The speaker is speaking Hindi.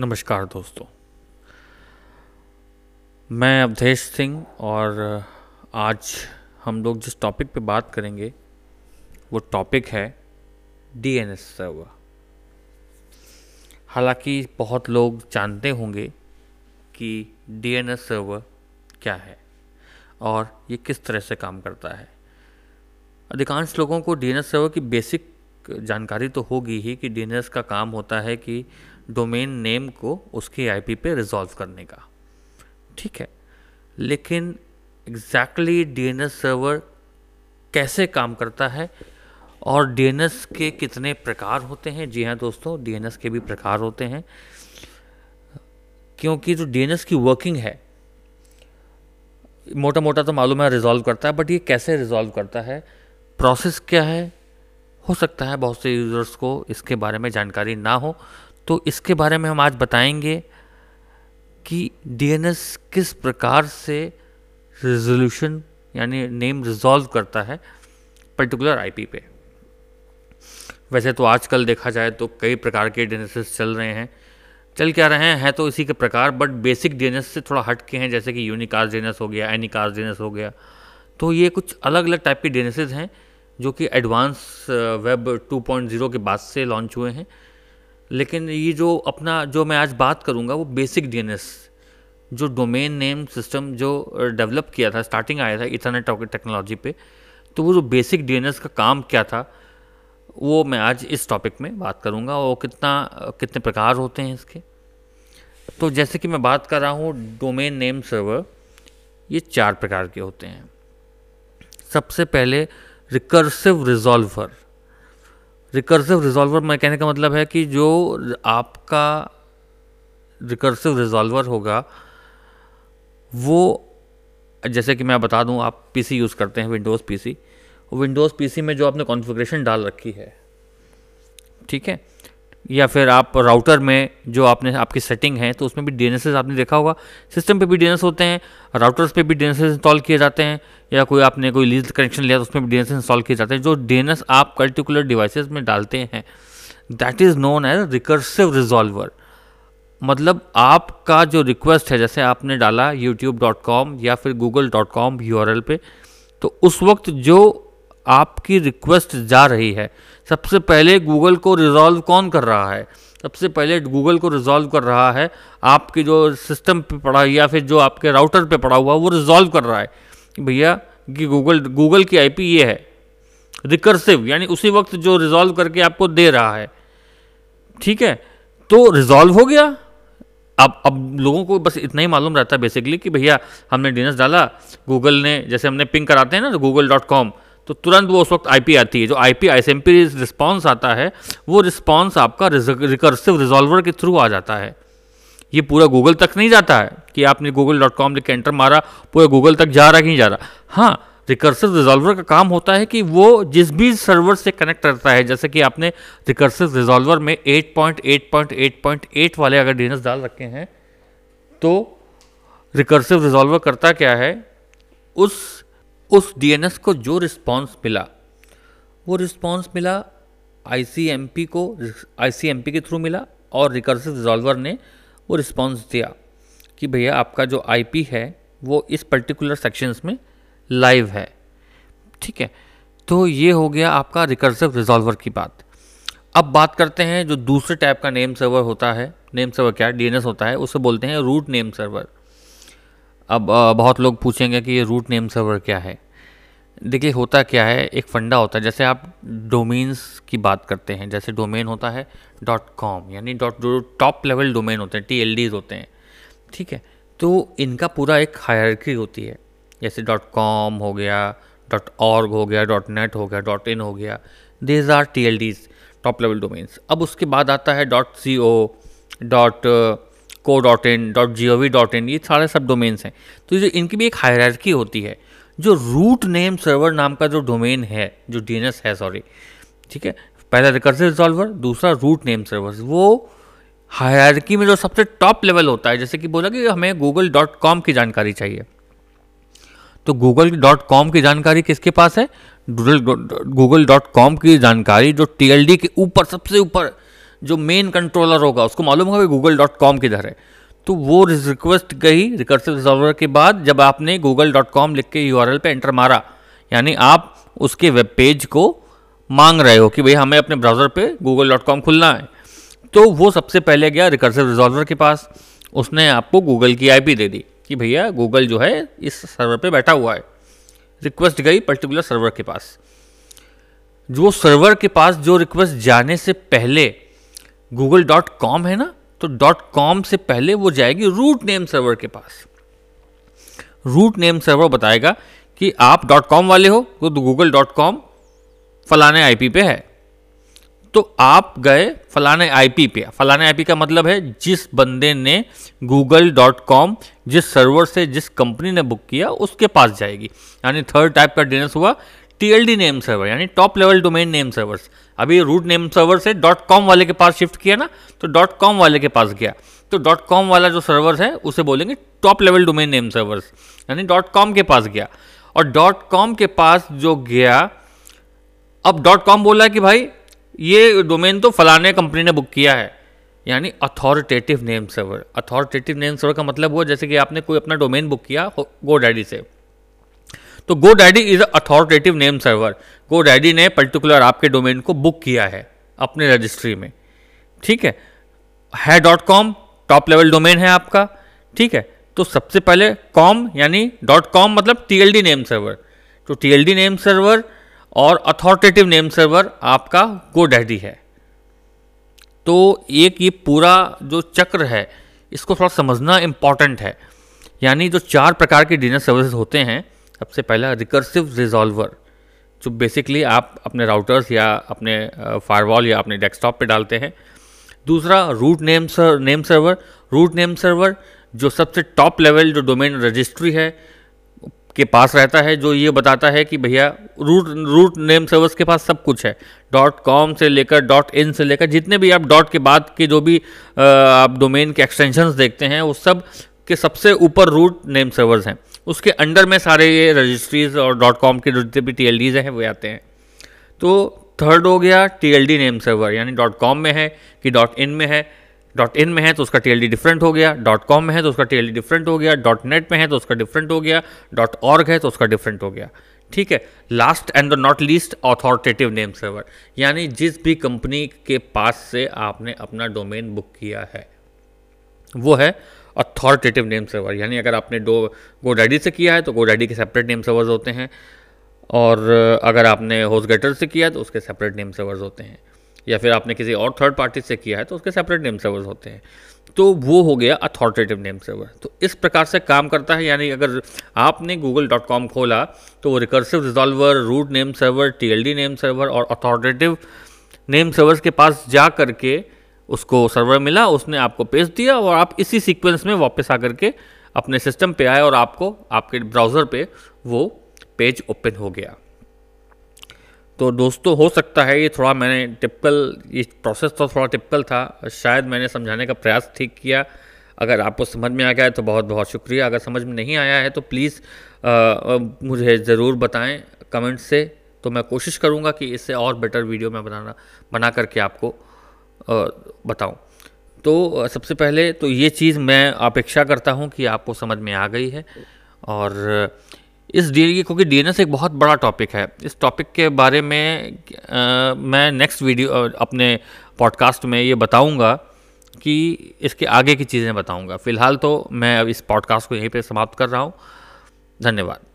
नमस्कार दोस्तों। मैं अवधेश सिंह और आज हम लोग जिस टॉपिक पे बात करेंगे, वो टॉपिक है डीएनएस सर्वर हालाँकि बहुत लोग जानते होंगे कि डीएनएस सर्वर क्या है और ये किस तरह से काम करता है। अधिकांश लोगों को डीएनएस सर्वर की बेसिक जानकारी तो होगी ही कि डीएनएस का काम होता है कि डोमेन नेम को उसकी आईपी पे रिजॉल्व करने का। ठीक है? लेकिन एग्जैक्टली डीएनएस सर्वर कैसे काम करता है? और डीएनएस के कितने प्रकार होते हैं? जी हाँ दोस्तों डीएनएस के भी प्रकार होते हैं। क्योंकि जो डीएनएस की वर्किंग है मोटा मोटा तो मालूम है रिजॉल्व करता है बट ये कैसे रिजॉल्व करता है? प्रोसेस क्या है? हो सकता है बहुत से यूज़र्स को इसके बारे में जानकारी ना हो। तो इसके बारे में हम आज बताएँगे कि डीएनएस किस प्रकार से रेजोल्यूशन यानी नेम रिजॉल्व करता है पर्टिकुलर आईपी पे। वैसे तो आजकल देखा जाए तो कई प्रकार के DNS चल रहे हैं। चल क्या रहे हैं, है तो इसी के प्रकार बट बेसिक DNS से थोड़ा हट के हैं, जैसे कि यूनिकास्ट डी हो गया एनिकास्ट डी हो गया। तो ये कुछ अलग अलग टाइप के DNS हैं, जो कि एडवांस वेब 2.0 के बाद से लॉन्च हुए हैं। लेकिन ये जो अपना, जो मैं आज बात करूँगा, वो बेसिक डीएनएस जो डोमेन नेम सिस्टम जो डेवलप किया था स्टार्टिंग आया था इथरनेट टेक्नोलॉजी पे तो वो जो बेसिक डीएनएस का काम क्या था, वो मैं आज इस टॉपिक में बात करूँगा वो कितना कितने प्रकार होते हैं इसके। तो जैसे कि मैं बात कर रहा हूँ डोमेन नेम सर्वर ये चार प्रकार के होते हैं। सबसे पहले रिकर्सिव रिजॉल्वर रिकर्सिव रिजॉल्वर मैं कहने का मतलब है कि जो आपका रिकर्सिव रिजॉल्वर होगा, वो, जैसे कि मैं बता दूँ, आप पीसी यूज़ करते हैं विंडोज़ पीसी विंडोज़ पीसी में जो आपने कॉन्फ़िगरेशन डाल रखी है, ठीक है? या फिर आप राउटर में जो आपने, आपकी सेटिंग है तो उसमें भी डी आपने देखा होगा। सिस्टम पे भी DNS होते हैं राउटर्स पे भी डी इंस्टॉल किए जाते हैं, या कोई आपने कोई लीज कनेक्शन लिया तो उसमें भी DNS इंस्टॉल किए जाते हैं। जो DNS आप पर्टिकुलर डिवाइसेस में डालते हैं that is known as recursive resolver मतलब आपका जो रिक्वेस्ट है, जैसे आपने डाला यूट्यूब या फिर गूगल डॉट कॉम यू पे तो उस वक्त जो आपकी रिक्वेस्ट जा रही है। सबसे पहले गूगल को रिजॉल्व कौन कर रहा है? सबसे पहले गूगल को रिजॉल्व कर रहा है। आपकी जो सिस्टम पे पड़ा या फिर जो आपके राउटर पे पड़ा हुआ, वो रिजॉल्व कर रहा है। भैया, कि गूगल गूगल की आईपी ये है। रिकर्सिव यानी उसी वक्त जो रिजॉल्व करके आपको दे रहा है। ठीक है? तो रिजॉल्व हो गया। अब अब लोगों को बस इतना ही मालूम रहता है बेसिकली कि भैया, हमने डीएनएस डाला गूगल ने, जैसे हमने पिंग कराते हैं ना गूगल डॉट कॉम तो तुरंत वो उस वक्त आईपी आती है। जो आईपी आईएसएमपी रिस्पांस आता है, वो रिस्पांस आपका रिकर्सिव रिजॉल्वर के थ्रू आ जाता है। ये पूरा गूगल तक नहीं जाता है कि आपने गूगल डॉट कॉम लिख एंटर मारा, पूरा गूगल तक जा रहा कि नहीं जा रहा। हाँ रिकर्सिव रिजॉल्वर का काम होता है कि वो जिस भी सर्वर से कनेक्ट करता है, जैसे कि आपने रिकर्सिव रिजॉल्वर में 8.8.8.8 वाले अगर DNS डाल रखे हैं तो रिकर्सिव रिजॉल्वर करता क्या है? उस उस डीएनएस को जो रिस्पांस मिला, वो रिस्पांस मिला आईसीएमपी को आईसीएमपी के थ्रू मिला और रिकर्सिव रिजॉल्वर ने वो रिस्पांस दिया कि भैया आपका जो आईपी है, वो इस पर्टिकुलर सेक्शंस में लाइव है। ठीक है? तो ये हो गया आपका रिकर्सिव रिजॉल्वर की बात। अब बात करते हैं जो दूसरे टाइप का नेम सर्वर होता है। नेम सर्वर क्या? डीएनएस होता है, उसे बोलते हैं रूट नेम सर्वर अब बहुत लोग पूछेंगे कि ये रूट नेम सर्वर क्या है? देखिए, होता क्या है? एक फंडा होता है, जैसे आप डोमेन्स की बात करते हैं, जैसे डोमेन होता है डॉट कॉम यानी डॉट जो टॉप लेवल डोमेन होते हैं टी होते हैं, ठीक है? तो इनका पूरा एक हायरकी होती है, जैसे डॉट कॉम हो गया डॉट ऑर्ग हो गया डॉट नेट हो गया डॉट इन हो गया these are T L Ds top level domains अब उसके बाद आता है dot C O dot co dot in dot G O V dot in ये सारे सब डोमेन्स हैं तो जो इनकी भी एक हायरार्की होती है जो रूट नेम सर्वर नाम का जो डोमेन है जो डीएनएस है सॉरी ठीक है पहला रिकर्सिव रिजॉल्वर दूसरा रूट नेम सर्वर वो हायरार्की में जो सबसे टॉप लेवल होता है जैसे कि बोला कि हमें गूगल डॉट कॉम की जानकारी चाहिए तो गूगल डॉट कॉम की जानकारी किसके पास है गूगल डॉट कॉम की जानकारी जो टीएलडी के ऊपर सबसे ऊपर जो मेन कंट्रोलर होगा, उसको मालूम होगा गूगल डॉट कॉम किधर है। तो वो रिक्वेस्ट गई रिकर्सिव रिजॉल्वर के बाद, जब आपने गूगल डॉट कॉम लिख के यूआरएल पे एंटर मारा। यानी आप उसके वेब पेज को मांग रहे हो कि भाई हमें अपने ब्राउज़र पे गूगल डॉट कॉम खुलना है। तो वो सबसे पहले गया रिकर्सिव रिजॉल्वर के पास। उसने आपको गूगल की आईपी दे दी कि भैया गूगल जो है, इस सर्वर पे बैठा हुआ है। रिक्वेस्ट गई पर्टिकुलर सर्वर के पास। जो सर्वर के पास जो रिक्वेस्ट जाने से पहले गूगल डॉट कॉम है ना? तो डॉट कॉम से पहले वो जाएगी रूट नेम सर्वर के पास। रूट नेम सर्वर बताएगा कि आप डॉट कॉम वाले हो तो गूगल डॉट कॉम फलाने आईपी पे है। तो आप गए फलाने आईपी पे। फलाने आईपी का मतलब है जिस बंदे ने गूगल डॉट कॉम जिस सर्वर से, जिस कंपनी ने बुक किया, उसके पास जाएगी। यानी थर्ड टाइप का डीएनएस हुआ टीएलडी नेम सर्वर यानी top level domain name servers अभी रूट नेम सर्वर से डॉट कॉम वाले के पास शिफ्ट किया ना तो डॉट कॉम वाले के पास गया। तो डॉट कॉम वाला जो सर्वर है, उसे बोलेंगे top level domain name servers यानी डॉट कॉम के पास गया। और डॉट कॉम के पास जो गया, अब डॉट कॉम बोला कि भाई, ये डोमेन तो फलाने कंपनी ने बुक किया है, यानी authoritative name server authoritative name server का मतलब हुआ, जैसे कि आपने कोई अपना डोमेन बुक किया गो डैडी से। तो GoDaddy is authoritative name server GoDaddy ने पर्टिकुलर आपके डोमेन को बुक किया है अपने रजिस्ट्री में। ठीक है? है dot com top level domain है आपका। ठीक है? तो सबसे पहले कॉम यानी डॉट कॉम मतलब टीएलडी नेम सर्वर तो T L D name server और अथॉरिटेटिव नेम सर्वर आपका गो डैडी है। तो एक ये पूरा जो चक्र है, इसको थोड़ा समझना इंपॉर्टेंट है। यानी जो चार प्रकार के डिनर सर्विसेज़ होते हैं सबसे पहला रिकर्सिव रिजॉल्वर जो बेसिकली आप अपने राउटर्स या अपने फायरवॉल या अपने डेस्कटॉप पे डालते हैं। दूसरा root name sir name server root name server जो सबसे टॉप लेवल जो डोमेन रजिस्ट्री है, के पास रहता है, जो ये बताता है कि भैया रूट रूट नेम सर्वर्स के पास सब कुछ है। डॉट कॉम से लेकर डॉट इन से लेकर जितने भी आप डॉट के बाद के जो भी आप डोमेन के एक्सटेंशंस देखते हैं, वो सब के सबसे ऊपर रूट नेम सर्वर्स हैं। उसके अंडर में सारे ये रजिस्ट्रीज और डॉट कॉम के जितने भी टी एल हैं, वो आते हैं। तो थर्ड हो गया T L D name server यानी डॉट कॉम में है कि डॉट इन में है। डॉट इन में है तो उसका टी एल डी डिफरेंट हो गया। डॉट कॉम में है तो उसका टी एल डी डिफरेंट हो गया। डॉट नेट में है तो उसका डिफरेंट हो गया। डॉट ऑर्ग है तो उसका डिफरेंट हो गया। ठीक है? Last and the not least authoritative name server यानी जिस भी कंपनी के पास से आपने अपना डोमेन बुक किया है। वो है अथॉरिटेटिव नेम सर्वर यानी अगर आपने डो गोडैडी से किया है तो गोडैडी के सेपरेट नेम सर्वर्स होते हैं, और अगर आपने होस्टगेटर से किया है तो उसके सेपरेट नेम सर्वर्स होते हैं, या फिर आपने किसी और थर्ड पार्टी से किया है तो उसके सेपरेट नेम सर्वर्स होते हैं। तो वो हो गया अथॉरिटेटिव नेम सर्वर तो इस प्रकार से काम करता है, यानी अगर आपने गूगल डॉट कॉम खोला तो वो recursive resolver root name server T L D name server और अथॉरिटेटिव नेम सर्वर्स के पास जा करके उसको सर्वर मिला, उसने आपको पेज दिया और आप इसी सीक्वेंस में वापस आकर के अपने सिस्टम पे आए और आपको, आपके ब्राउज़र पे वो पेज ओपन हो गया। तो दोस्तों, हो सकता है ये थोड़ा मैंने टिपिकल ये प्रोसेस तो थोड़ा टिपिकल था, शायद मैंने समझाने का प्रयास ठीक किया। अगर आपको समझ में आ गया है तो बहुत बहुत शुक्रिया। अगर समझ में नहीं आया है तो प्लीज़ मुझे ज़रूर बताएँ कमेंट से। तो मैं कोशिश करूँगा कि इससे और बेटर वीडियो मैं बनाना, बना करके आपको बताऊँ। तो सबसे पहले तो ये चीज़ मैं अपेक्षा करता हूँ कि आपको समझ में आ गई है। और इस डी क्योंकि डी एक बहुत बड़ा टॉपिक है। इस टॉपिक के बारे में आ, मैं नेक्स्ट वीडियो अपने पॉडकास्ट में ये बताऊँगा कि इसके आगे की चीज़ें बताऊँगा। फ़िलहाल तो मैं अब इस पॉडकास्ट को यहीं पे समाप्त कर रहा हूँ। धन्यवाद।